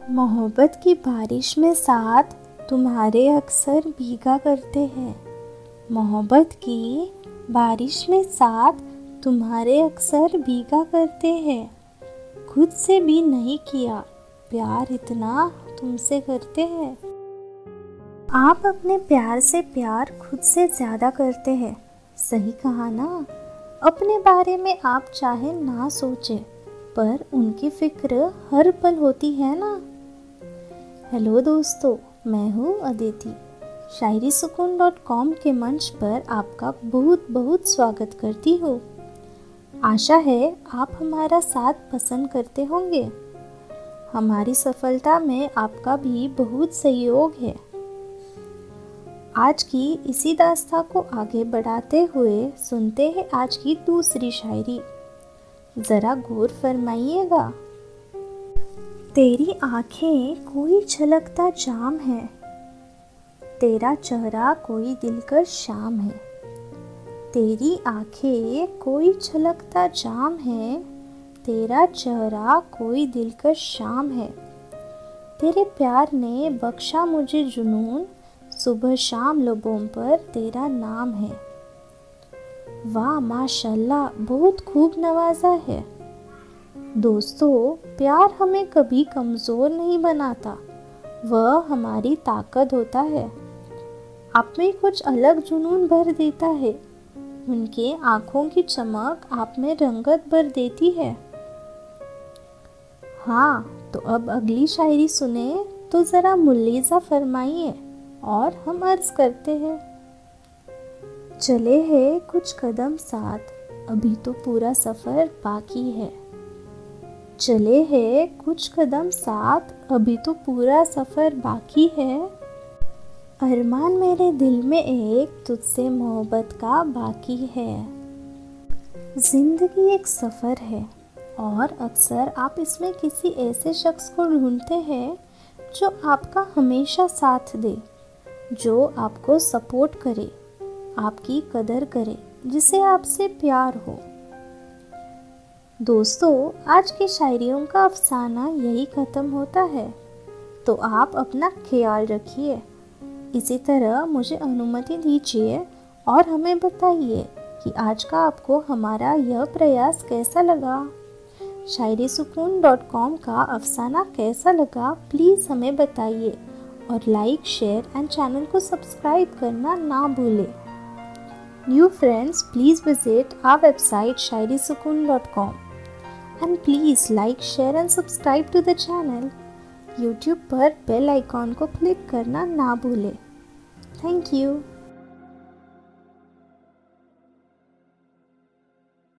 मोहब्बत की बारिश में साथ तुम्हारे अक्सर भीगा करते हैं। मोहब्बत की बारिश में साथ तुम्हारे अक्सर भीगा करते हैं। खुद से भी नहीं किया, प्यार इतना तुमसे करते हैं। आप अपने प्यार से प्यार खुद से ज़्यादा करते हैं। सही कहा ना? अपने बारे में आप चाहे ना सोचें। पर उनकी फ़िक्र हर पल होती है ना? हेलो दोस्तों, मैं हूँ अदिति। शायरी सुकून डॉट कॉम के मंच पर आपका बहुत बहुत स्वागत करती हूँ। आशा है आप हमारा साथ पसंद करते होंगे। हमारी सफलता में आपका भी बहुत सहयोग है। आज की इसी दास्ता को आगे बढ़ाते हुए सुनते हैं आज की दूसरी शायरी। ज़रा गौर फरमाइएगा। तेरी आँखें कोई छलकता जाम है। तेरा चेहरा कोई दिलकश शाम है। तेरी आँखें कोई छलकता जाम है। तेरा चेहरा कोई दिलकश शाम है। तेरे प्यार ने बख्शा मुझे जुनून। सुबह शाम लबों पर तेरा नाम है। वाह, माशाल्लाह, बहुत खूब नवाजा है। दोस्तों, प्यार हमें कभी कमज़ोर नहीं बनाता, वह हमारी ताकत होता है। आप में कुछ अलग जुनून भर देता है, उनके आँखों की चमक आप में रंगत भर देती है। हाँ तो अब अगली शायरी सुने तो ज़रा मुल्लीजा फरमाइए और हम अर्ज़ करते हैं। चले हैं कुछ कदम साथ। अभी तो पूरा सफ़र बाकी है। चले हैं कुछ कदम साथ। अभी तो पूरा सफ़र बाकी है। अरमान मेरे दिल में एक तुझसे मोहब्बत का बाकी है। ज़िंदगी एक सफ़र है और अक्सर आप इसमें किसी ऐसे शख्स को ढूंढते हैं जो आपका हमेशा साथ दे, जो आपको सपोर्ट करे। आपकी कदर करे, जिसे आपसे प्यार हो। दोस्तों, आज की शायरियों का अफसाना यही ख़त्म होता है। तो आप अपना ख्याल रखिए। इसी तरह मुझे अनुमति दीजिए और हमें बताइए कि आज का आपको हमारा यह प्रयास कैसा लगा। शायरी सुकून डॉट कॉम का अफसाना कैसा लगा, प्लीज़ हमें बताइए और लाइक, शेयर एंड चैनल को सब्सक्राइब करना ना भूलें। new friends please visit our website Shayari Sukoon dot com and please like share and subscribe to the channel YouTube पर बेल आइकॉन को क्लिक करना ना भूलें थैंक यू